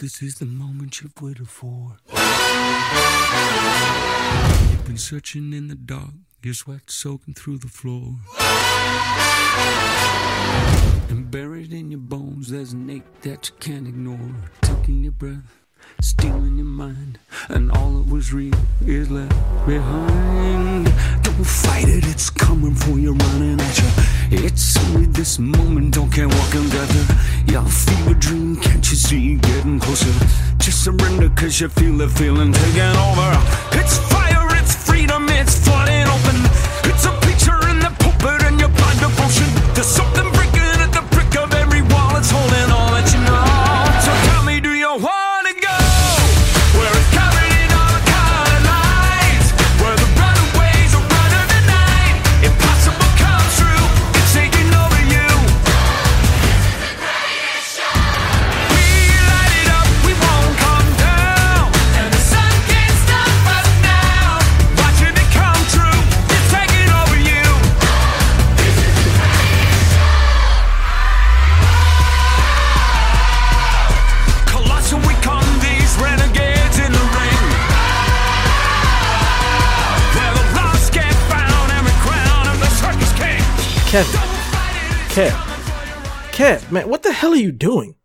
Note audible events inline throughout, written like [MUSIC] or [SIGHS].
This is the moment you've waited for. You've been searching in the dark, your sweat soaking through the floor. And buried in your bones, there's an ache that you can't ignore. Taking your breath, stealing your mind, and all that was real is left behind. Don't fight it, it's coming for you, running at you. It's only this moment, don't care what can gather. Your fever dream, can't you see getting closer? Just surrender, cause you feel the feeling taking over. It's fire, it's freedom, it's flooding open. It's a picture in the pulpit and your blind devotion. There's something hell are you doing?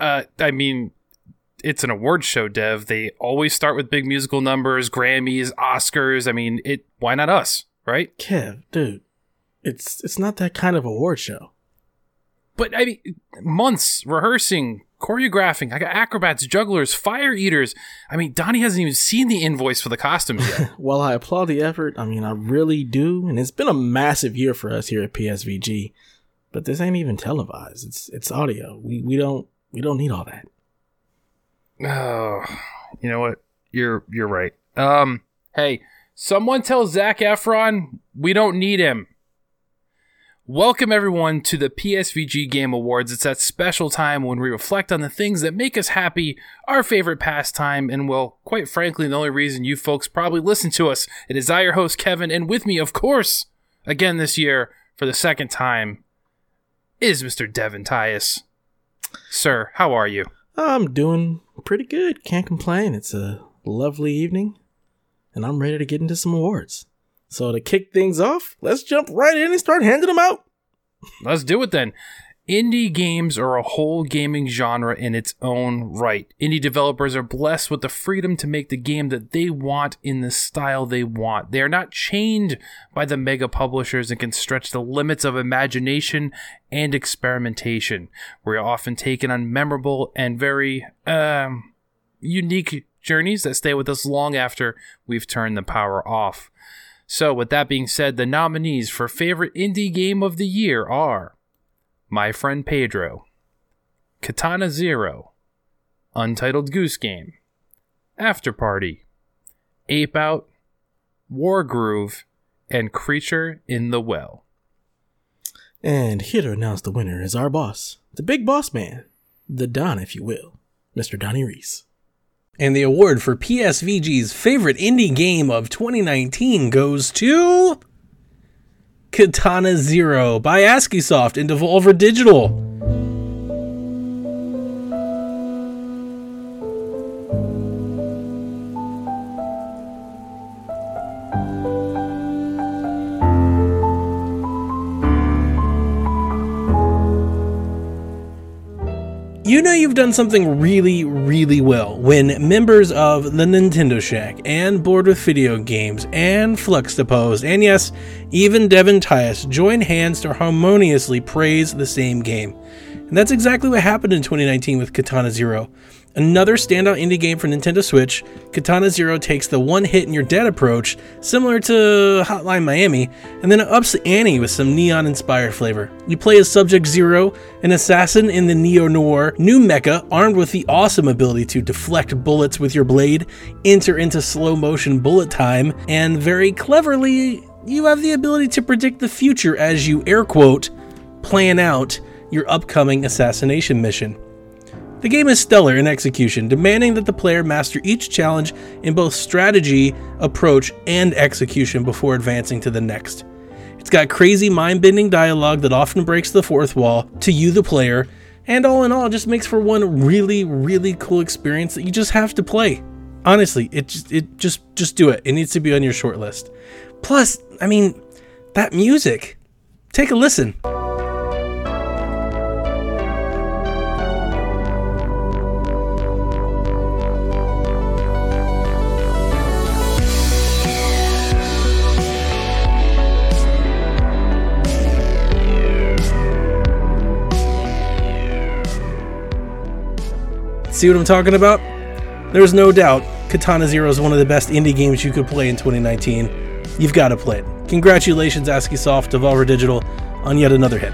Uh, I mean, it's an award show, Dev. They always start with big musical numbers, Grammys, Oscars. I mean, it. Why not us, right? Kev, dude, it's it's not that kind of award show. But I mean, months rehearsing, choreographing. I got acrobats, jugglers, fire eaters. I mean, Donnie hasn't even seen the invoice for the costumes yet. [LAUGHS] While I applaud the effort, I mean, I really do, and it's been a massive year for us here at PSVG. But this ain't even televised. It's it's audio. We we don't we don't need all that. oh, you know what? You're you're right. Um, hey, someone tell Zac Efron we don't need him. Welcome everyone to the PSVG Game Awards. It's that special time when we reflect on the things that make us happy, our favorite pastime, and well, quite frankly, the only reason you folks probably listen to us. It is I, your host Kevin, and with me, of course, again this year for the second time, is Mr. Devin Tyus. Sir, how are you? I'm doing pretty good. Can't complain. It's a lovely evening, and I'm ready to get into some awards. So to kick things off, let's jump right in and start handing them out. Let's do it then. Indie games are a whole gaming genre in its own right. Indie developers are blessed with the freedom to make the game that they want in the style they want. They are not chained by the mega publishers and can stretch the limits of imagination and experimentation. We're often taken on memorable and very um, unique journeys that stay with us long after we've turned the power off. So, with that being said, the nominees for favorite indie game of the year are My Friend Pedro, Katana Zero, Untitled Goose Game, Afterparty, Ape Out, Wargroove, and Creature in the Well. And here to announce the winner is our boss, the big boss man, the Don, if you will, Mr. Donnie Reese. And the award for PSVG's favorite indie game of 2019 goes to Katana Zero by Askiisoft and Devolver Digital. You know you've done something really, really well when members of the Nintendo Shack and Board with Video Games and Flux Fluxtapose and yes, even Devin Tyus join hands to harmoniously praise the same game. And that's exactly what happened in 2019 with Katana Zero. Another standout indie game for Nintendo Switch, Katana Zero takes the one hit and you're dead approach, similar to Hotline Miami, and then it ups the ante with some neon inspired flavor. You play as Subject Zero, an assassin in the neo noir New Mecca armed with the awesome ability to deflect bullets with your blade, enter into slow motion bullet time, and very cleverly, you have the ability to predict the future as you air quote, plan out your upcoming assassination mission. The game is stellar in execution, demanding that the player master each challenge in both strategy, approach, and execution before advancing to the next. It's got crazy mind bending dialogue that often breaks the fourth wall to you, the player, and all in all, just makes for one really, really cool experience that you just have to play. Honestly, it just, it just, just do it. It needs to be on your short list. Plus, I mean, that music. Take a listen. See what I'm talking about? There's no doubt Katana Zero is one of the best indie games you could play in 2019. You've got to play it. Congratulations, Askiisoft, Devolver Digital, on yet another hit.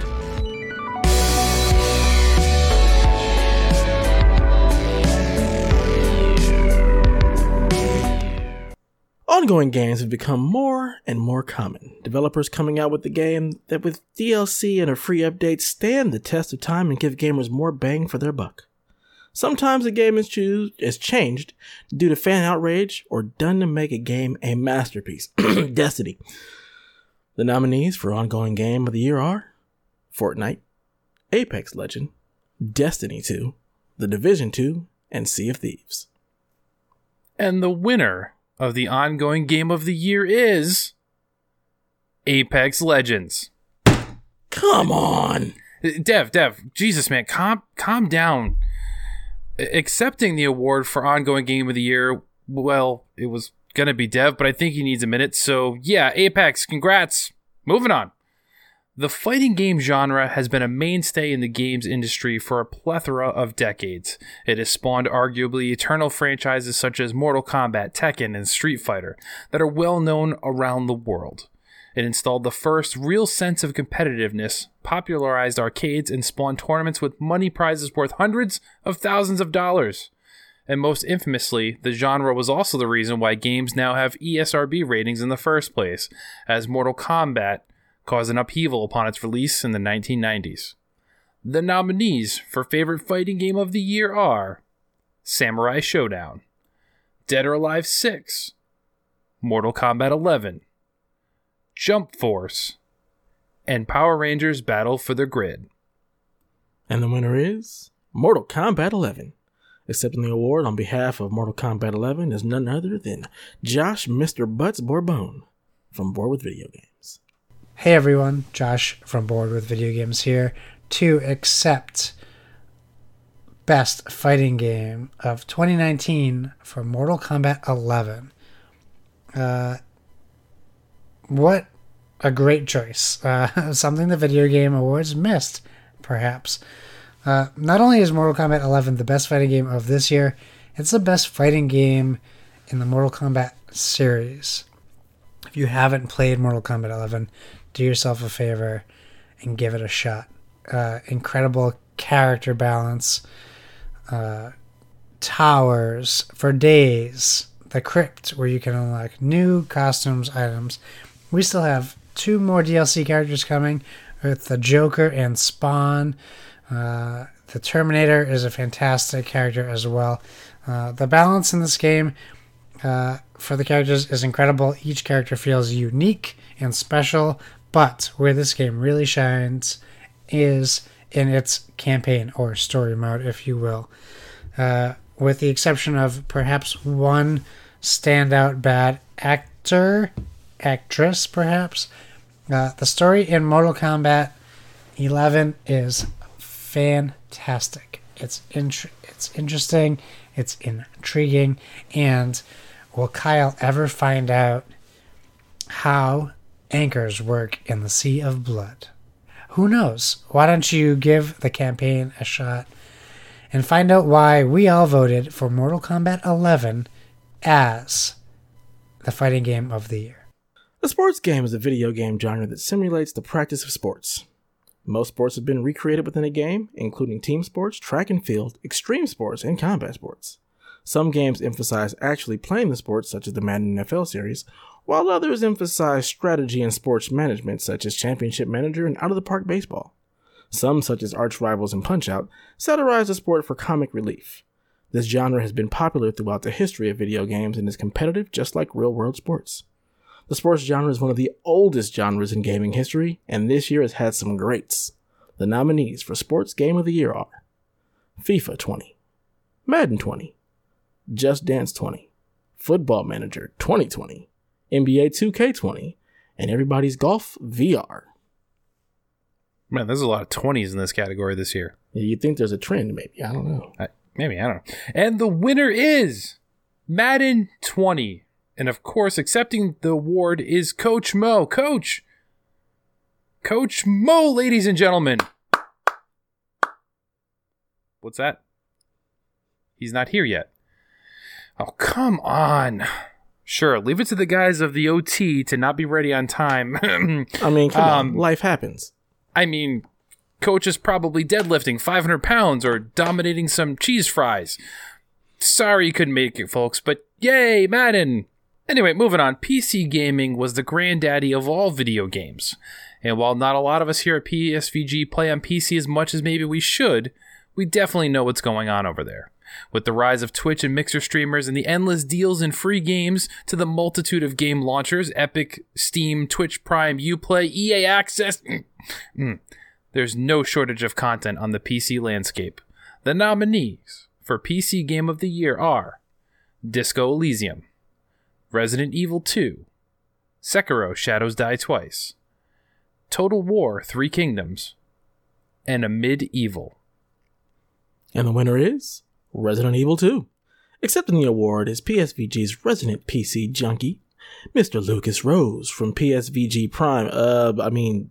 Ongoing games have become more and more common. Developers coming out with the game that with DLC and a free update stand the test of time and give gamers more bang for their buck. Sometimes a game is, choose, is changed due to fan outrage or done to make a game a masterpiece. [CLEARS THROAT] Destiny. The nominees for ongoing game of the year are Fortnite, Apex Legend, Destiny 2, The Division 2, and Sea of Thieves. And the winner of the ongoing game of the year is Apex Legends. Come on! Dev, Dev, Jesus man, calm calm down. Accepting the award for ongoing game of the year, well, it was gonna be Dev, but I think he needs a minute. So yeah, Apex, congrats. Moving on. The fighting game genre has been a mainstay in the games industry for a plethora of decades. It has spawned arguably eternal franchises such as Mortal Kombat, Tekken, and Street Fighter that are well known around the world. It installed the first real sense of competitiveness, popularized arcades, and spawned tournaments with money prizes worth hundreds of thousands of dollars. And most infamously, the genre was also the reason why games now have ESRB ratings in the first place, as Mortal Kombat caused an upheaval upon its release in the 1990s. The nominees for favorite fighting game of the year are Samurai Shodown, Dead or Alive 6, Mortal Kombat 11, Jump Force, and Power Rangers Battle for the Grid. And the winner is Mortal Kombat 11. Accepting the award on behalf of Mortal Kombat 11 is none other than Josh Mr. Butts Bourbon from Board with Video Games. Hey everyone, Josh from Board with Video Games here to accept Best Fighting Game of 2019 for Mortal Kombat 11. Uh, what a great choice. Uh, [LAUGHS] something the Video Game Awards missed, perhaps. Uh, not only is Mortal Kombat 11 the best fighting game of this year, it's the best fighting game in the Mortal Kombat series. If you haven't played Mortal Kombat 11, do yourself a favor and give it a shot. Uh, incredible character balance, uh, towers for days, the crypt where you can unlock new costumes, items. We still have two more DLC characters coming with the Joker and Spawn. Uh, the Terminator is a fantastic character as well. Uh, the balance in this game uh, for the characters is incredible. Each character feels unique and special, but where this game really shines is in its campaign or story mode, if you will. Uh, with the exception of perhaps one standout bad actor, actress, perhaps. Uh, the story in Mortal Kombat 11 is fantastic. It's int- it's interesting, it's intriguing, and will Kyle ever find out how anchors work in the Sea of Blood? Who knows? Why don't you give the campaign a shot and find out why we all voted for Mortal Kombat 11 as the fighting game of the year? A sports game is a video game genre that simulates the practice of sports. Most sports have been recreated within a game, including team sports, track and field, extreme sports, and combat sports. Some games emphasize actually playing the sports, such as the Madden NFL series, while others emphasize strategy and sports management, such as Championship Manager and Out of the Park Baseball. Some, such as Arch Rivals and Punch Out, satirize the sport for comic relief. This genre has been popular throughout the history of video games and is competitive just like real world sports. The sports genre is one of the oldest genres in gaming history, and this year has had some greats. The nominees for Sports Game of the Year are FIFA 20, Madden 20, Just Dance 20, Football Manager 2020, NBA 2K20, and Everybody's Golf VR. Man, there's a lot of 20s in this category this year. Yeah, you think there's a trend, maybe. I don't know. I, maybe, I don't know. And the winner is Madden 20. And of course, accepting the award is Coach Mo. Coach! Coach Mo, ladies and gentlemen. What's that? He's not here yet. Oh, come on. Sure, leave it to the guys of the OT to not be ready on time. [CLEARS THROAT] I mean, come Um, on. Life happens. I mean, coach is probably deadlifting 500 pounds or dominating some cheese fries. Sorry you couldn't make it, folks, but yay, Madden! Anyway, moving on. PC gaming was the granddaddy of all video games. And while not a lot of us here at PSVG play on PC as much as maybe we should, we definitely know what's going on over there. With the rise of Twitch and Mixer streamers and the endless deals and free games to the multitude of game launchers Epic, Steam, Twitch Prime, Uplay, EA Access mm, there's no shortage of content on the PC landscape. The nominees for PC Game of the Year are Disco Elysium, Resident Evil 2, Sekiro Shadows Die Twice, Total War Three Kingdoms, and Amid Evil. And the winner is Resident Evil 2. Accepting the award is PSVG's resident PC junkie, Mr. Lucas Rose from PSVG Prime. Uh, I mean,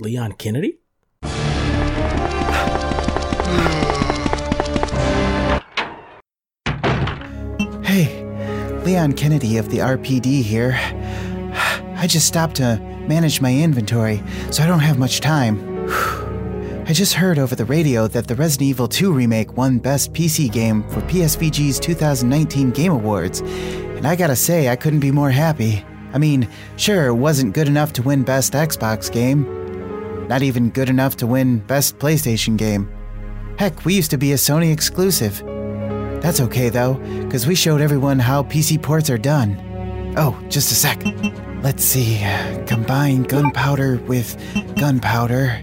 Leon Kennedy? [SIGHS] Leon Kennedy of the RPD here. [SIGHS] I just stopped to manage my inventory, so I don't have much time. [SIGHS] I just heard over the radio that the Resident Evil 2 remake won Best PC Game for PSVG's 2019 Game Awards, and I gotta say, I couldn't be more happy. I mean, sure, it wasn't good enough to win Best Xbox Game, not even good enough to win Best PlayStation Game. Heck, we used to be a Sony exclusive. That's okay though, because we showed everyone how PC ports are done. Oh, just a sec. Let's see. Combine gunpowder with gunpowder.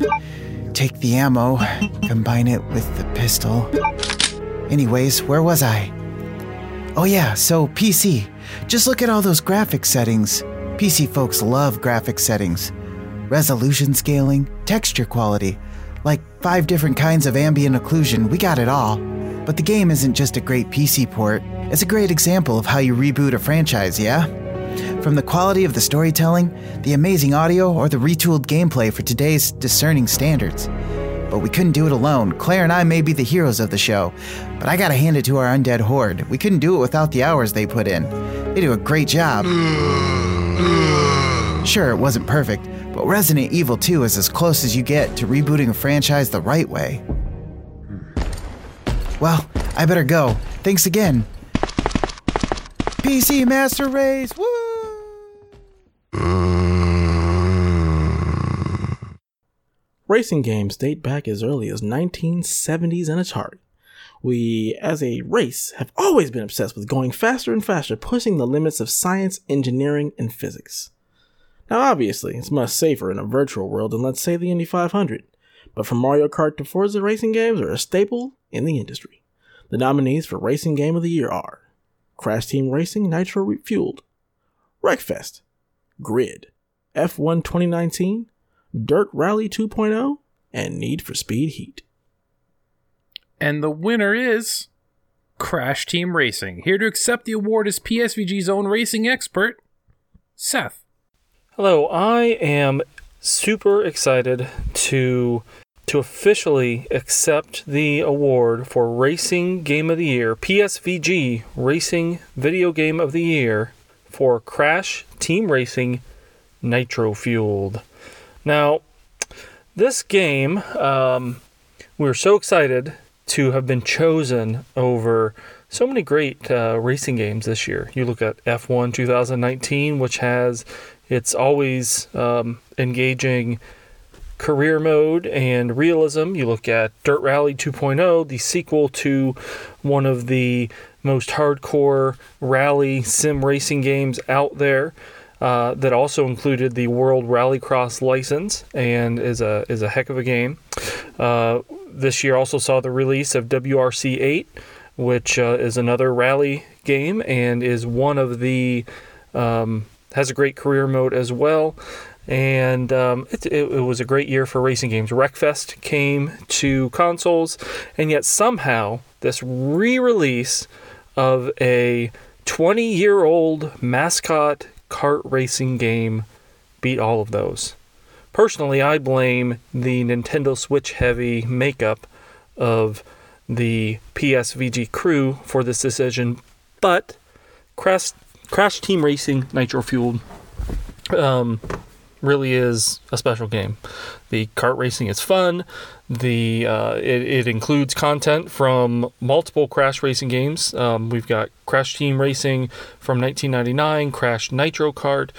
Take the ammo, combine it with the pistol. Anyways, where was I? Oh, yeah, so PC. Just look at all those graphic settings. PC folks love graphic settings resolution scaling, texture quality. Like five different kinds of ambient occlusion, we got it all. But the game isn't just a great PC port, it's a great example of how you reboot a franchise, yeah? From the quality of the storytelling, the amazing audio, or the retooled gameplay for today's discerning standards. But we couldn't do it alone. Claire and I may be the heroes of the show, but I gotta hand it to our undead horde. We couldn't do it without the hours they put in. They do a great job. Sure, it wasn't perfect, but Resident Evil 2 is as close as you get to rebooting a franchise the right way. Well, I better go. Thanks again. PC Master Race, woo! Racing games date back as early as 1970s and Atari. We, as a race, have always been obsessed with going faster and faster, pushing the limits of science, engineering, and physics. Now, obviously, it's much safer in a virtual world than, let's say, the Indy 500, but from Mario Kart to Forza racing games are a staple in the industry. The nominees for Racing Game of the Year are Crash Team Racing Nitro Refueled, Wreckfest, Grid, F1 2019, Dirt Rally 2.0, and Need for Speed Heat. And the winner is Crash Team Racing. Here to accept the award is PSVG's own racing expert, Seth. Hello, I am super excited to to officially accept the award for Racing Game of the Year, PSVG Racing Video Game of the Year for Crash Team Racing Nitro Fueled. Now, this game, um, we are so excited to have been chosen over so many great uh, racing games this year. You look at F1 2019, which has it's always um, engaging career mode and realism. You look at Dirt Rally 2.0, the sequel to one of the most hardcore rally sim racing games out there. Uh, that also included the World Rallycross license and is a is a heck of a game. Uh, this year also saw the release of WRC 8, which uh, is another rally game and is one of the um, has a great career mode as well. And um, it, it, it, was a great year for racing games. Wreckfest came to consoles, and yet somehow this re release of a 20 year old mascot kart racing game beat all of those. Personally, I blame the Nintendo Switch heavy makeup of the PSVG crew for this decision, but Crash, Crash Team Racing Nitro Fueled um, really is a special game. The kart racing is fun. The uh, it, it, includes content from multiple Crash racing games. Um, we've got Crash Team Racing from 1999, Crash Nitro Kart,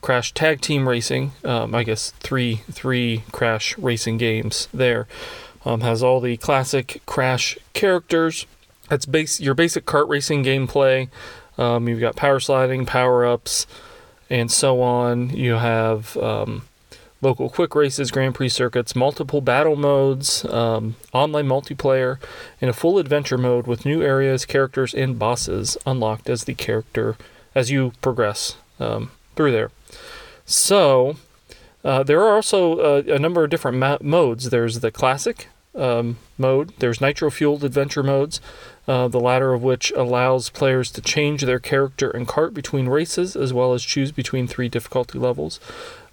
Crash Tag Team Racing. Um, I guess three three Crash racing games there. Um, has all the classic Crash characters. That's base your basic kart racing gameplay. Um, you've got power sliding, power ups and so on. You have um, local quick races, Grand Prix circuits, multiple battle modes, um, online multiplayer, and a full adventure mode with new areas, characters, and bosses unlocked as the character as you progress um, through there. So. Uh, there are also uh, a number of different ma- modes. There's the classic um, mode. There's nitro fueled adventure modes uh, the latter of which allows players to change their character and cart between races, as well as choose between three difficulty levels.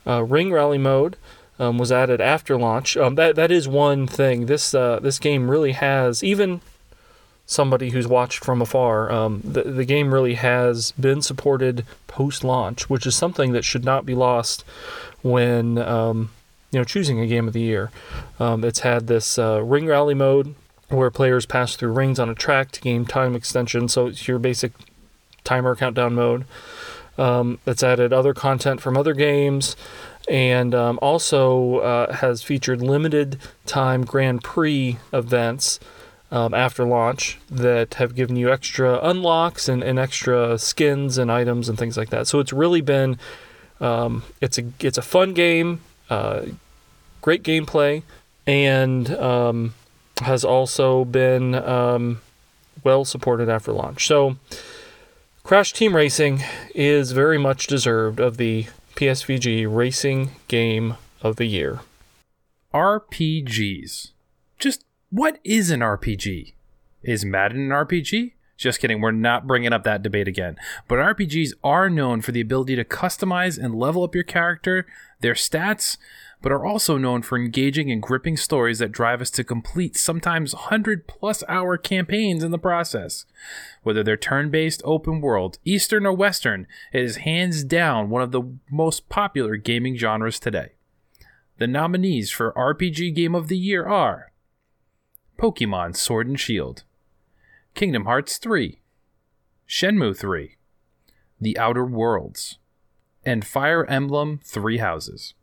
Uh, Ring Rally mode um, was added after launch. Um, that that is one thing. This uh, this game really has even somebody who's watched from afar. Um, the the game really has been supported post launch, which is something that should not be lost when um, you know choosing a game of the year. Um, it's had this uh, Ring Rally mode where players pass through rings on a track to gain time extension. So it's your basic timer countdown mode. Um, that's added other content from other games and um, also uh, has featured limited time Grand Prix events um, after launch that have given you extra unlocks and, and, extra skins and items and things like that. So it's really been um, it's a it's a fun game, uh, great gameplay, and um, has also been um, well supported after launch. So, Crash Team Racing is very much deserved of the PSVG Racing Game of the Year. RPGs. Just what is an RPG? Is Madden an RPG? Just kidding, we're not bringing up that debate again. But RPGs are known for the ability to customize and level up your character, their stats, but are also known for engaging and gripping stories that drive us to complete sometimes 100 plus hour campaigns in the process. Whether they're turn based, open world, Eastern, or Western, it is hands down one of the most popular gaming genres today. The nominees for RPG Game of the Year are Pokemon Sword and Shield, Kingdom Hearts 3, Shenmue 3, The Outer Worlds, and Fire Emblem Three Houses.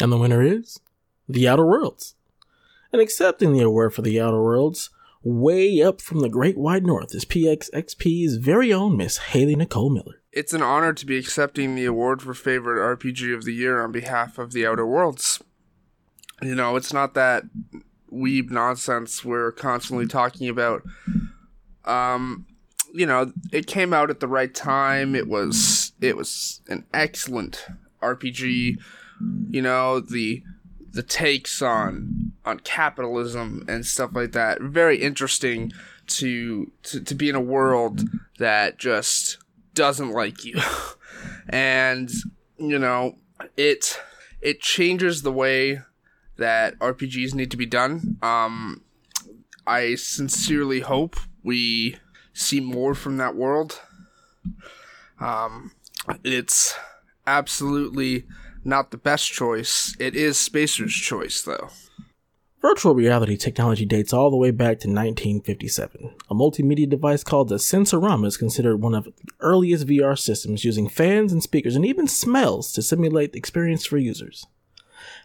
And the winner is The Outer Worlds. And accepting the award for The Outer Worlds, way up from the Great Wide North, is PXXP's very own Miss Haley Nicole Miller. It's an honor to be accepting the award for favorite RPG of the year on behalf of The Outer Worlds. You know, it's not that weeb nonsense we're constantly talking about. Um, you know, it came out at the right time. It was it was an excellent RPG you know the the takes on on capitalism and stuff like that very interesting to to, to be in a world that just doesn't like you [LAUGHS] and you know it it changes the way that RPGs need to be done. Um, I sincerely hope we see more from that world. Um, it's absolutely not the best choice. It is Spacer's choice, though. Virtual reality technology dates all the way back to 1957. A multimedia device called the Sensorama is considered one of the earliest VR systems using fans and speakers and even smells to simulate the experience for users.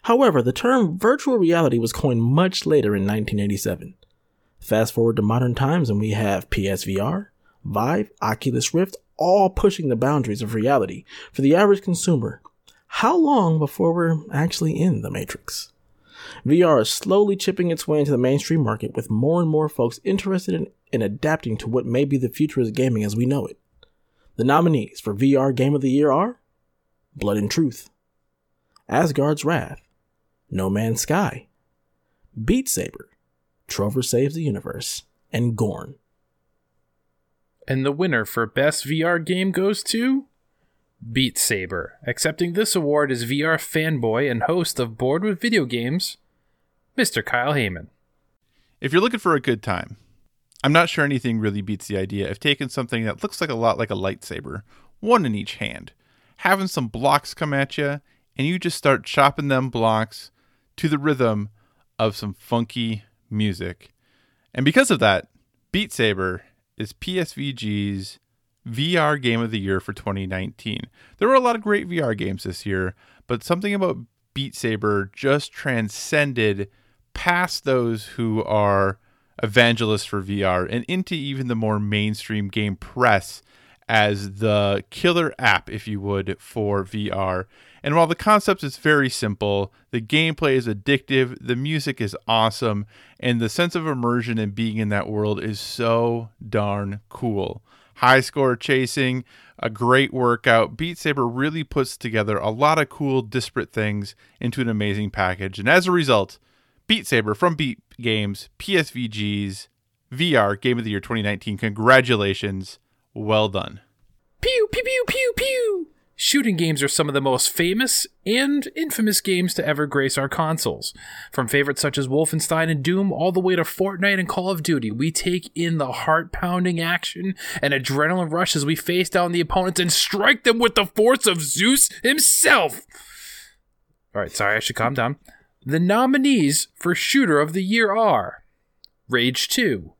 However, the term virtual reality was coined much later in 1987. Fast forward to modern times and we have PSVR, Vive, Oculus Rift, all pushing the boundaries of reality for the average consumer. How long before we're actually in the Matrix? VR is slowly chipping its way into the mainstream market with more and more folks interested in, in adapting to what may be the future of gaming as we know it. The nominees for VR Game of the Year are Blood and Truth, Asgard's Wrath, No Man's Sky, Beat Saber, Trover Saves the Universe, and Gorn. And the winner for Best VR Game goes to Beat Saber. Accepting this award is VR fanboy and host of Board with Video Games, Mr. Kyle Heyman. If you're looking for a good time, I'm not sure anything really beats the idea of taking something that looks like a lot like a lightsaber, one in each hand, having some blocks come at you, and you just start chopping them blocks to the rhythm of some funky music. And because of that, Beat Saber is PSVG's VR Game of the Year for 2019. There were a lot of great VR games this year, but something about Beat Saber just transcended past those who are evangelists for VR and into even the more mainstream game press as the killer app, if you would, for VR. And while the concept is very simple, the gameplay is addictive, the music is awesome, and the sense of immersion and being in that world is so darn cool. High score chasing, a great workout. Beat Saber really puts together a lot of cool, disparate things into an amazing package. And as a result, Beat Saber from Beat Games, PSVG's VR Game of the Year 2019. Congratulations. Well done. Pew, pew, pew, pew, pew. Shooting games are some of the most famous and infamous games to ever grace our consoles. From favorites such as Wolfenstein and Doom all the way to Fortnite and Call of Duty, we take in the heart pounding action and adrenaline rush as we face down the opponents and strike them with the force of Zeus himself. All right, sorry, I should calm down. The nominees for Shooter of the Year are Rage 2,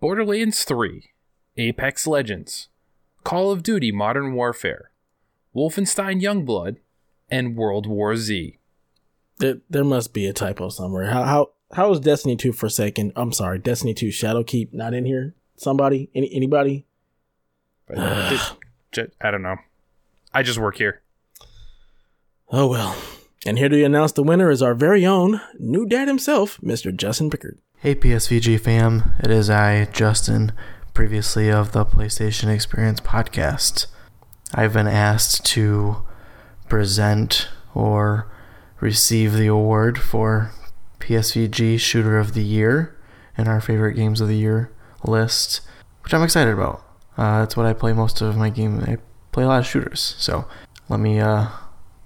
Borderlands 3, Apex Legends, Call of Duty Modern Warfare, Wolfenstein Youngblood, and World War Z. There, there must be a typo somewhere. How how how is Destiny 2 Forsaken? I'm sorry, Destiny 2 Shadowkeep not in here? Somebody? Any anybody? But, did- ju- I don't know. I just work here. [SIGHS] Oh well. And here to announce the winner is our very own new dad himself, Mr. Justin Pickard. Hey PSVG fam, it is I, Justin, previously of the PlayStation Experience podcast. I've been asked to present or receive the award for PSVG Shooter of the Year in our favorite games of the year list, which I'm excited about. Uh, that's what I play most of my game. I play a lot of shooters, so let me uh,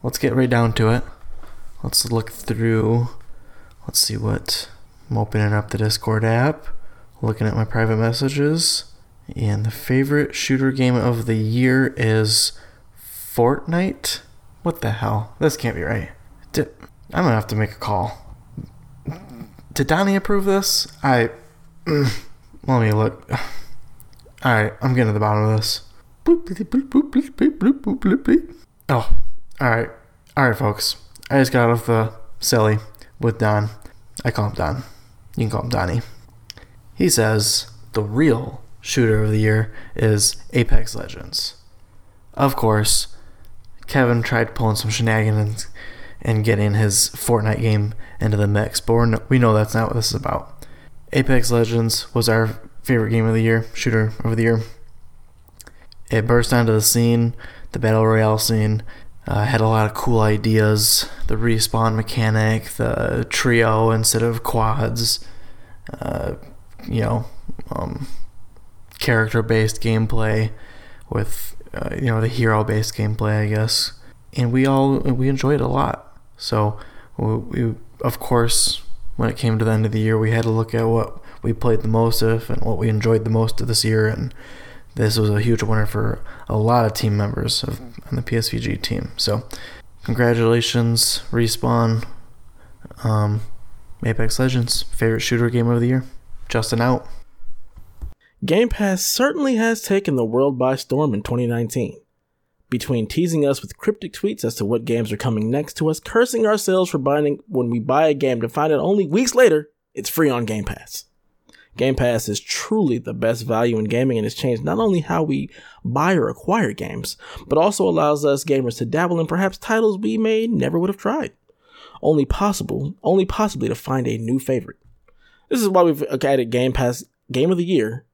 let's get right down to it. Let's look through. Let's see what I'm opening up the Discord app, looking at my private messages, and the favorite shooter game of the year is Fortnite. What the hell? This can't be right. Did, I'm gonna have to make a call. Did Donnie approve this? I. [CLEARS THROAT] let me look. [SIGHS] Alright, I'm getting to the bottom of this. Oh, alright. Alright, folks. I just got off the silly with Don. I call him Don. You can call him Donnie. He says the real shooter of the year is Apex Legends. Of course, Kevin tried pulling some shenanigans and getting his Fortnite game into the mix, but no, we know that's not what this is about. Apex Legends was our favorite game of the year, shooter of the year. It burst onto the scene, the battle royale scene, uh, had a lot of cool ideas. The respawn mechanic, the trio instead of quads, uh, you know, um, character-based gameplay with uh, you know the hero-based gameplay, I guess. And we all we enjoyed it a lot. So, we, we, of course, when it came to the end of the year, we had to look at what we played the most of and what we enjoyed the most of this year. And this was a huge winner for a lot of team members of, on the PSVG team. So, congratulations, Respawn. Um, Apex Legends, favorite shooter game of the year. Justin out. Game Pass certainly has taken the world by storm in 2019. Between teasing us with cryptic tweets as to what games are coming next to us, cursing ourselves for buying when we buy a game to find out only weeks later it's free on Game Pass. Game Pass is truly the best value in gaming and has changed not only how we buy or acquire games, but also allows us gamers to dabble in perhaps titles we may never would have tried. Only possible, only possibly to find a new favorite. This is why we've added Game Pass Game of the Year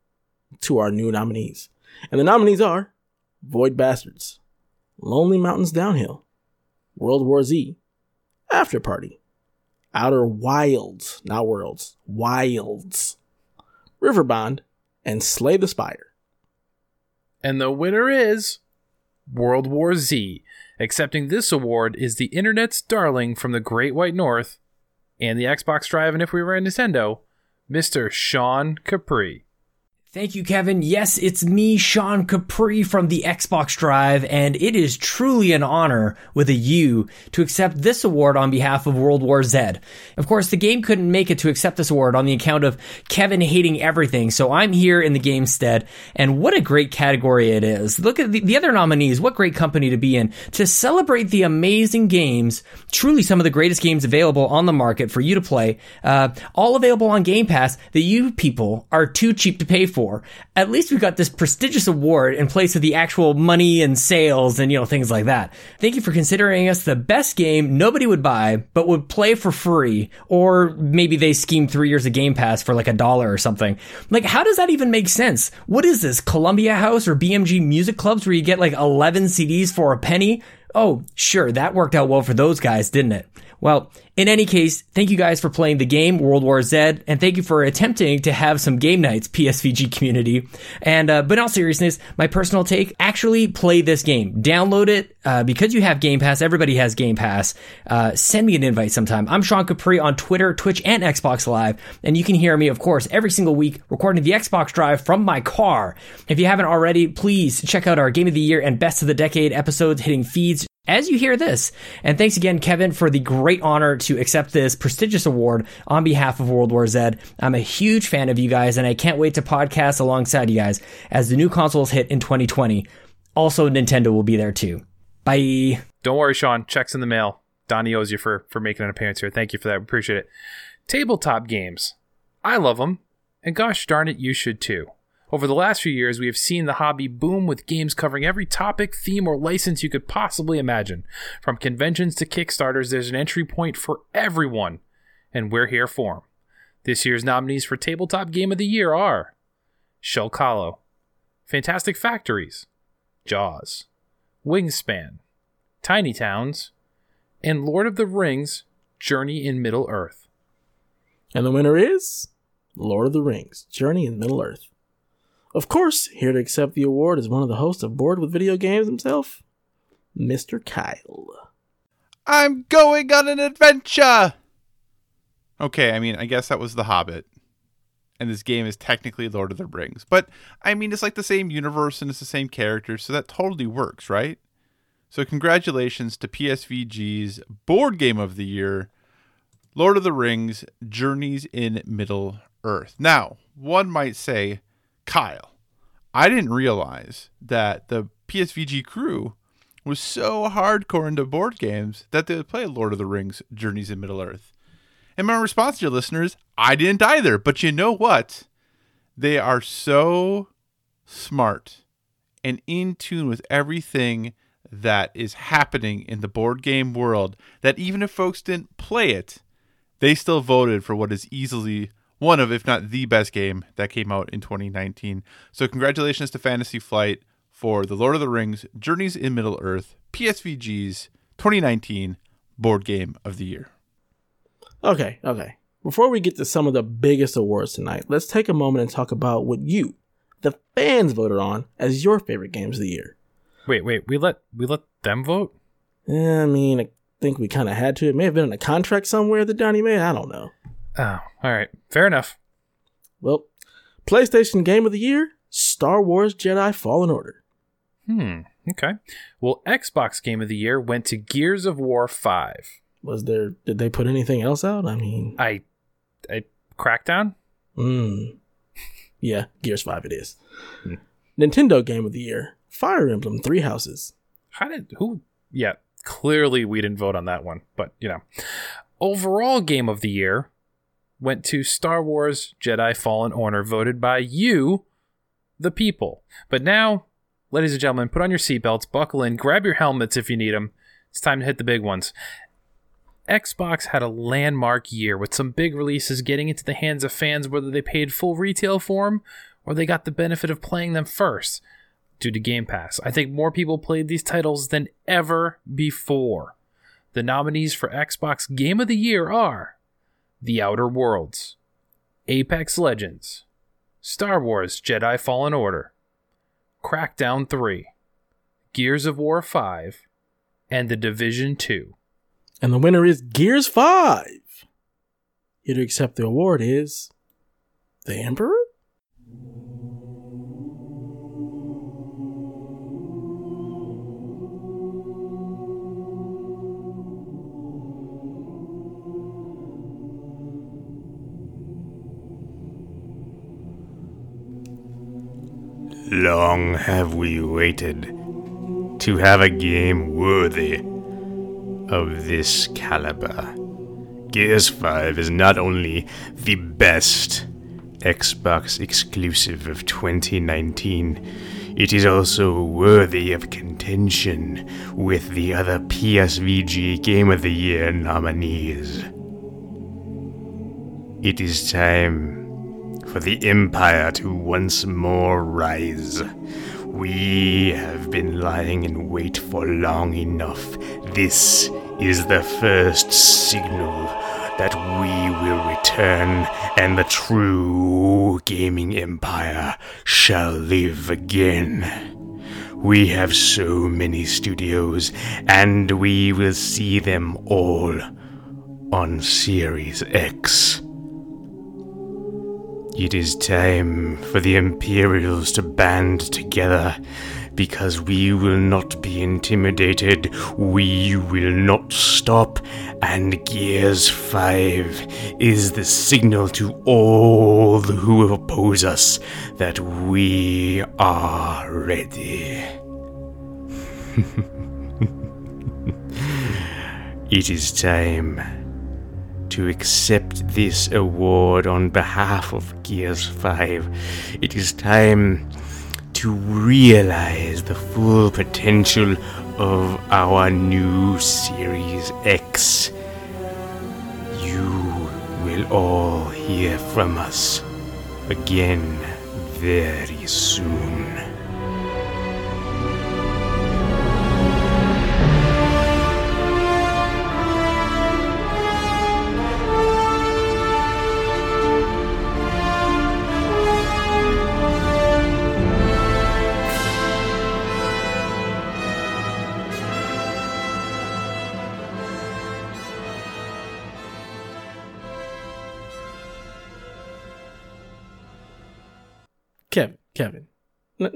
to our new nominees. And the nominees are Void Bastards, Lonely Mountains Downhill, World War Z, Afterparty, Outer Wilds, not Worlds, Wilds, Riverbond, and Slay the Spire. And the winner is World War Z. Accepting this award is the internet's darling from the Great White North and the Xbox Drive, and if we were in Nintendo, Mr. Sean Capri. Thank you, Kevin. Yes, it's me, Sean Capri from the Xbox Drive, and it is truly an honor with a U to accept this award on behalf of World War Z. Of course, the game couldn't make it to accept this award on the account of Kevin hating everything, so I'm here in the game's stead, and what a great category it is. Look at the, the other nominees, what great company to be in to celebrate the amazing games, truly some of the greatest games available on the market for you to play, uh, all available on Game Pass that you people are too cheap to pay for for. At least we got this prestigious award in place of the actual money and sales and, you know, things like that. Thank you for considering us the best game nobody would buy, but would play for free. Or maybe they schemed three years of Game Pass for like a dollar or something. Like, how does that even make sense? What is this? Columbia House or BMG Music Clubs where you get like 11 CDs for a penny? Oh, sure, that worked out well for those guys, didn't it? Well, in any case, thank you guys for playing the game World War Z, and thank you for attempting to have some game nights, PSVG community. And uh, but in all seriousness, my personal take: actually play this game, download it uh, because you have Game Pass. Everybody has Game Pass. Uh, send me an invite sometime. I'm Sean Capri on Twitter, Twitch, and Xbox Live, and you can hear me, of course, every single week recording the Xbox Drive from my car. If you haven't already, please check out our Game of the Year and Best of the Decade episodes hitting feeds as you hear this. And thanks again, Kevin, for the great honor to accept this prestigious award on behalf of World War Z. I'm a huge fan of you guys, and I can't wait to podcast alongside you guys as the new consoles hit in 2020. Also, Nintendo will be there too. Bye. Don't worry, Sean. Checks in the mail. Donnie owes you for, for making an appearance here. Thank you for that. We appreciate it. Tabletop games. I love them. And gosh darn it, you should too. Over the last few years, we have seen the hobby boom with games covering every topic, theme, or license you could possibly imagine. From conventions to Kickstarters, there's an entry point for everyone, and we're here for them. This year's nominees for Tabletop Game of the Year are Shell Kahlo, Fantastic Factories, Jaws, Wingspan, Tiny Towns, and Lord of the Rings Journey in Middle Earth. And the winner is Lord of the Rings Journey in Middle Earth. Of course, here to accept the award is one of the hosts of Board with Video Games himself, Mr. Kyle. I'm going on an adventure! Okay, I mean, I guess that was The Hobbit. And this game is technically Lord of the Rings. But, I mean, it's like the same universe and it's the same characters, so that totally works, right? So, congratulations to PSVG's Board Game of the Year, Lord of the Rings Journeys in Middle Earth. Now, one might say, Kyle, I didn't realize that the PSVG crew was so hardcore into board games that they would play Lord of the Rings Journeys in Middle Earth. And my response to your listeners, I didn't either. But you know what? They are so smart and in tune with everything that is happening in the board game world that even if folks didn't play it, they still voted for what is easily one of, if not the best game that came out in 2019. So, congratulations to Fantasy Flight for the Lord of the Rings Journeys in Middle Earth PSVG's 2019 Board Game of the Year. Okay, okay. Before we get to some of the biggest awards tonight, let's take a moment and talk about what you, the fans, voted on as your favorite games of the year. Wait, wait, we let we let them vote? Yeah, I mean, I think we kind of had to. It may have been in a contract somewhere that Donnie made. I don't know. Oh, all right. Fair enough. Well, PlayStation Game of the Year Star Wars Jedi Fallen Order. Hmm. Okay. Well, Xbox Game of the Year went to Gears of War 5. Was there, did they put anything else out? I mean, I, I Crackdown? mm, yeah, Gears 5 it is. Nintendo Game of the Year Fire Emblem Three Houses. How did who? Yeah, clearly we didn't vote on that one, but you know, overall game of the year went to Star Wars Jedi Fallen Order, voted by you, the people. But now, ladies and gentlemen, put on your seatbelts, buckle in, grab your helmets if you need them. It's time to hit the big ones. Xbox had a landmark year with some big releases getting into the hands of fans whether they paid full retail for them or they got the benefit of playing them first due to Game Pass. I think more people played these titles than ever before. The nominees for Xbox Game of the Year are The Outer Worlds, Apex Legends, Star Wars Jedi Fallen Order, Crackdown 3, Gears of War 5, and The Division 2. And the winner is Gears 5. Here to accept the award is the Emperor? Long have we waited to have a game worthy of this caliber. Gears 5 is not only the best Xbox exclusive of 2019, it is also worthy of contention with the other PSVG Game of the Year nominees. It is time for the Empire to once more rise. We have been lying in wait for long enough. This is the first signal that we will return and the true gaming empire shall live again. We have so many studios, and we will see them all on Series X. It is time for the Imperials to band together because we will not be intimidated. We will not stop. And Gears 5 is the signal to all who oppose us that we are ready. [LAUGHS] it is time to accept this award on behalf of Gears 5. It is time to realize the full potential of our new Series X. You will all hear from us again very soon.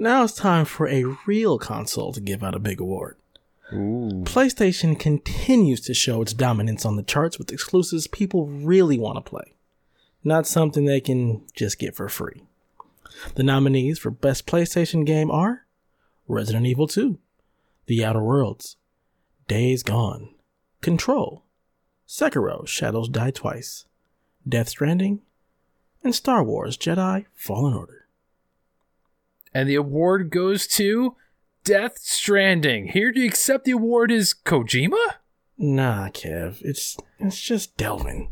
Now it's time for a real console to give out a big award. PlayStation continues to show its dominance on the charts with exclusives people really want to play, not something they can just get for free. The nominees for Best PlayStation Game are Resident Evil 2, The Outer Worlds, Days Gone, Control, Sekiro Shadows Die Twice, Death Stranding, and Star Wars Jedi Fallen Order. And the award goes to Death Stranding. Here to accept the award is Kojima? Nah, Kev, it's it's just Delvin.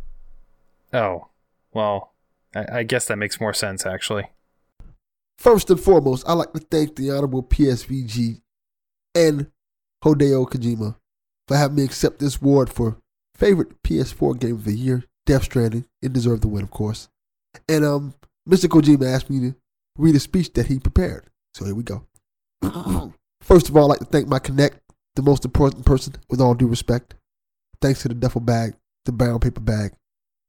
Oh, well, I, I guess that makes more sense, actually. First and foremost, I'd like to thank the Honorable PSVG and Hideo Kojima for having me accept this award for favorite PS4 game of the year, Death Stranding. It deserved the win, of course. And um, Mr. Kojima asked me to read a speech that he prepared. So here we go. [CLEARS THROAT] First of all, I'd like to thank my Connect, the most important person, with all due respect. thanks to the duffel bag, the brown paper bag.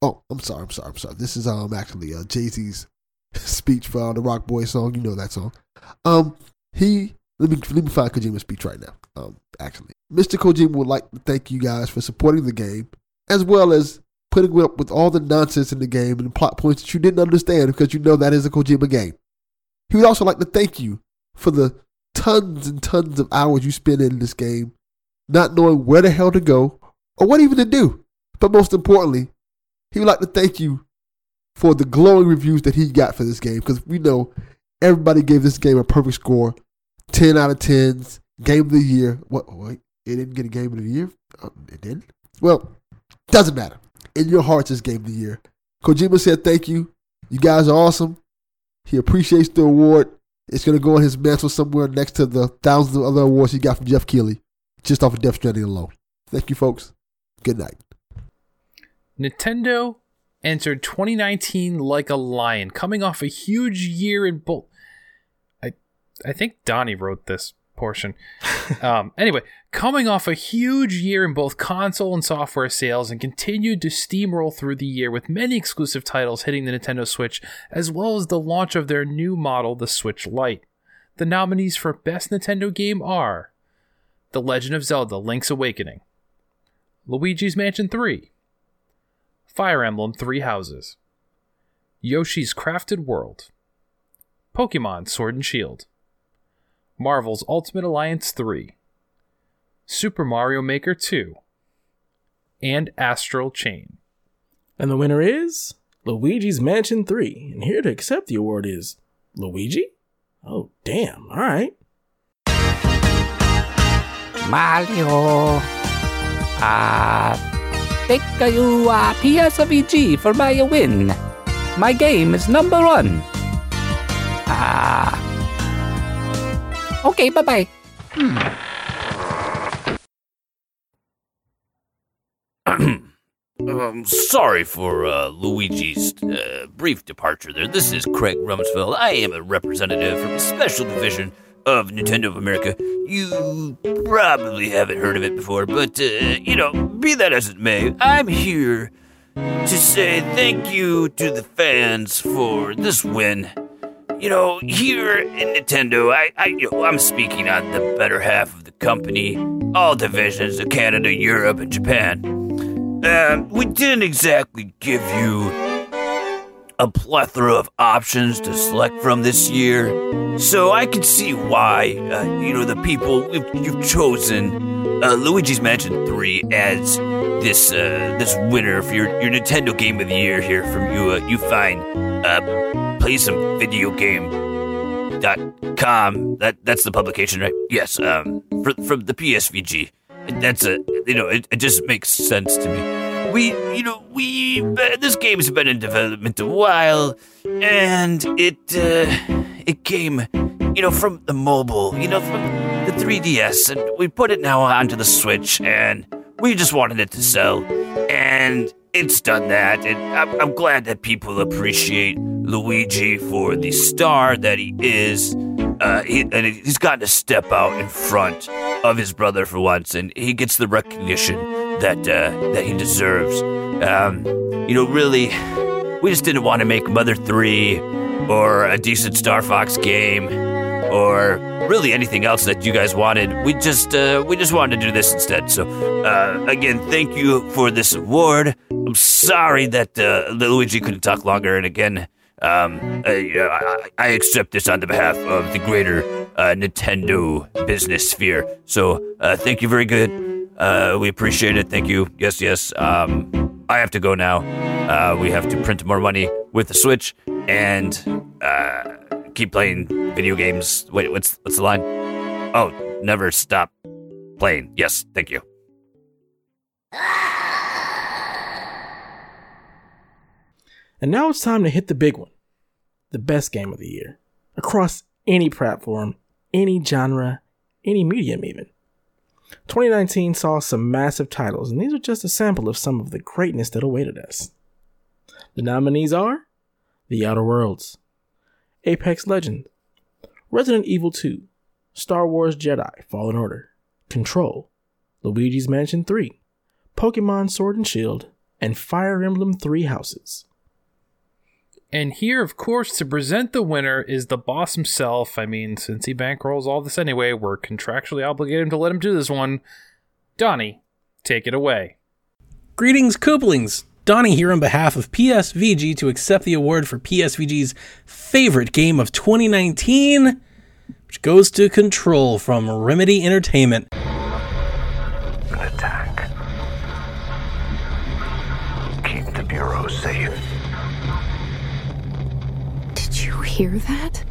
Oh, I'm sorry, I'm sorry, I'm sorry. This is um actually uh, Jay Z's [LAUGHS] speech for uh, the Roc Boy song. You know that song. Um, he let me let me find Kojima's speech right now. Um, actually, Mr. Kojima would like to thank you guys for supporting the game, as well as putting up with all the nonsense in the game and plot points that you didn't understand because you know that is a Kojima game. He would also like to thank you for the tons and tons of hours you spend in this game, not knowing where the hell to go or what even to do. But most importantly, he would like to thank you for the glowing reviews that he got for this game because we know everybody gave this game a perfect score 10 out of 10s, game of the year. What? Wait, it didn't get a game of the year? Uh, it didn't? Well, doesn't matter. In your hearts, it's game of the year. Kojima said thank you. You guys are awesome. He appreciates the award. It's going to go on his mantle somewhere next to the thousands of other awards he got from Geoff Keighley, just off of Death Stranding alone. Thank you, folks. Good night. Nintendo entered 2019 like a lion, coming off a huge year in both. I, I think Donnie wrote this portion. um, [LAUGHS] anyway, coming off a huge year in both console and software sales, and continued to steamroll through the year with many exclusive titles hitting the Nintendo Switch, as well as the launch of their new model, the Switch Lite. The nominees for Best Nintendo Game are The Legend of Zelda: Link's Awakening, Luigi's Mansion 3. Fire Emblem Three Houses, Yoshi's Crafted World, Pokemon Sword and Shield, Marvel's Ultimate Alliance 3, Super Mario Maker 2, and Astral Chain. And the winner is Luigi's Mansion 3. And here to accept the award is Luigi? Oh, damn. All right. Mario. Ah. Thank you, uh, PSVG, for my win. My game is number one. Ah. Okay, bye bye. [CLEARS THROAT] um, sorry for uh, Luigi's uh, brief departure there. This is Craig Rumsfeld. I am a representative from a special division of Nintendo of America. You probably haven't heard of it before, but, uh, you know, be that as it may, I'm here to say thank you to the fans for this win. You know, here in Nintendo, I, I, you know, I'm speaking on the better half of the company, all divisions of Canada, Europe, and Japan. Um, we didn't exactly give you a plethora of options to select from this year. So I can see why, uh, you know, the people you've chosen uh, Luigi's Mansion 3 as this uh, this winner for your, your Nintendo Game of the Year here from you. Uh, you find uh, play some video game. Dot com. That that's the publication, right? Yes. Um, for, from the PSVG. That's a you know it, it just makes sense to me we, you know, we, this game's been in development a while, and it, uh, it came, you know, from the mobile, you know, from the 3DS, and we put it now onto the Switch, and we just wanted it to sell, and it's done that, and I'm, I'm glad that people appreciate Luigi for the star that he is. Uh, he, and he's gotten to step out in front of his brother for once, and he gets the recognition that uh, that he deserves. Um, you know, really, we just didn't want to make Mother Three or a decent Star Fox game or really anything else that you guys wanted. We just uh, we just wanted to do this instead. So uh, again, thank you for this award. I'm sorry that uh, Luigi couldn't talk longer, and again. Um, I, I, accept this on the behalf of the greater uh, Nintendo business sphere. So, uh, thank you very good. Uh, we appreciate it. Thank you. Yes, yes. Um, I have to go now. Uh, we have to print more money with the Switch and uh, keep playing video games. Wait, what's what's the line? Oh, never stop playing. Yes, thank you. And now it's time to hit the big one the best game of the year across any platform, any genre, any medium, even. 2019 saw some massive titles, and these are just a sample of some of the greatness that awaited us. The nominees are The Outer Worlds, Apex Legend, Resident Evil 2, Star Wars Jedi Fallen Order, Control, Luigi's Mansion 3, Pokemon Sword and Shield, and Fire Emblem Three Houses. And here, of course, to present the winner is the boss himself. I mean, since he bankrolls all this anyway, we're contractually obligated to let him do this one. Donnie, take it away. Greetings, Kooplings! Donnie here on behalf of PSVG to accept the award for PSVG's favorite game of 2019, which goes to Control from Remedy Entertainment. Hear that?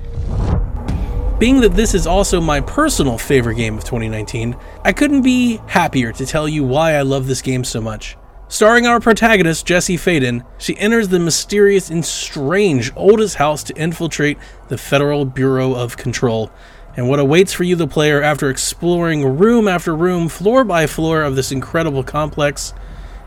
Being that this is also my personal favorite game of 2019, I couldn't be happier to tell you why I love this game so much. Starring our protagonist, Jesse Faden, she enters the mysterious and strange oldest house to infiltrate the Federal Bureau of Control. And what awaits for you, the player, after exploring room after room, floor by floor of this incredible complex,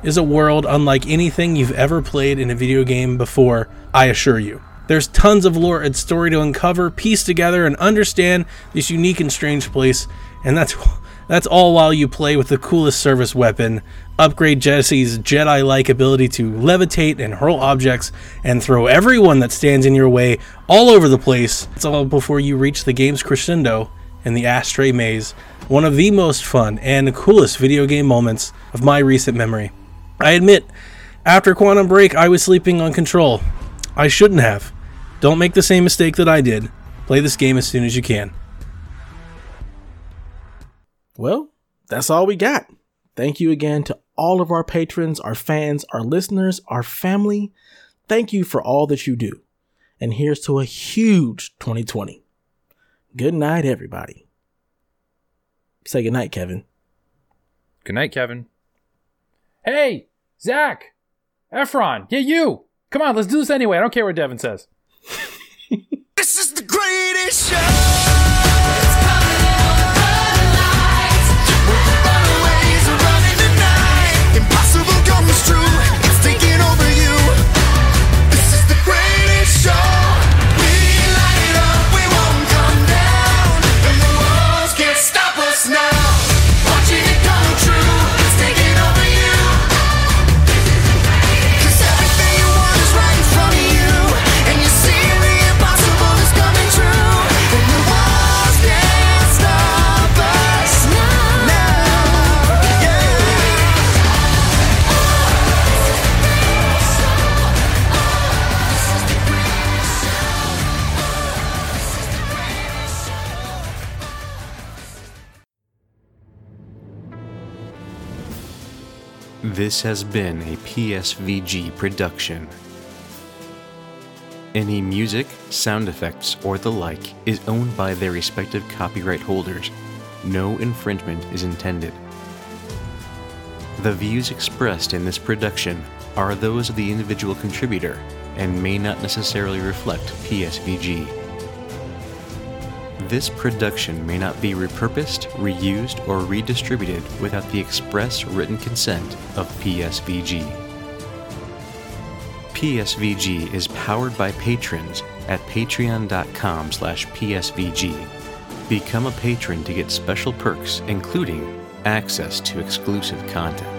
is a world unlike anything you've ever played in a video game before, I assure you. There's tons of lore and story to uncover, piece together, and understand this unique and strange place, and that's [LAUGHS] that's all while you play with the coolest service weapon, upgrade Jesse's Jedi like ability to levitate and hurl objects, and throw everyone that stands in your way all over the place. It's all before you reach the game's crescendo in the Ashtray Maze, one of the most fun and coolest video game moments of my recent memory. I admit, after Quantum Break, I was sleeping on control. I shouldn't have. Don't make the same mistake that I did. Play this game as soon as you can. Well, that's all we got. Thank you again to all of our patrons, our fans, our listeners, our family. Thank you for all that you do. And here's to a huge 2020. Good night, everybody. Say good night, Kevin. Good night, Kevin. Hey, Zac, Efron, yeah, you. Come on, let's do this anyway. I don't care what Devin says. This is the greatest show. This has been a PSVG production. Any music, sound effects, or the like is owned by their respective copyright holders. No infringement is intended. The views expressed in this production are those of the individual contributor and may not necessarily reflect PSVG. This production may not be repurposed, reused, or redistributed without the express written consent of PSVG. PSVG is powered by patrons at patreon.com slash psvg. Become a patron to get special perks, including access to exclusive content.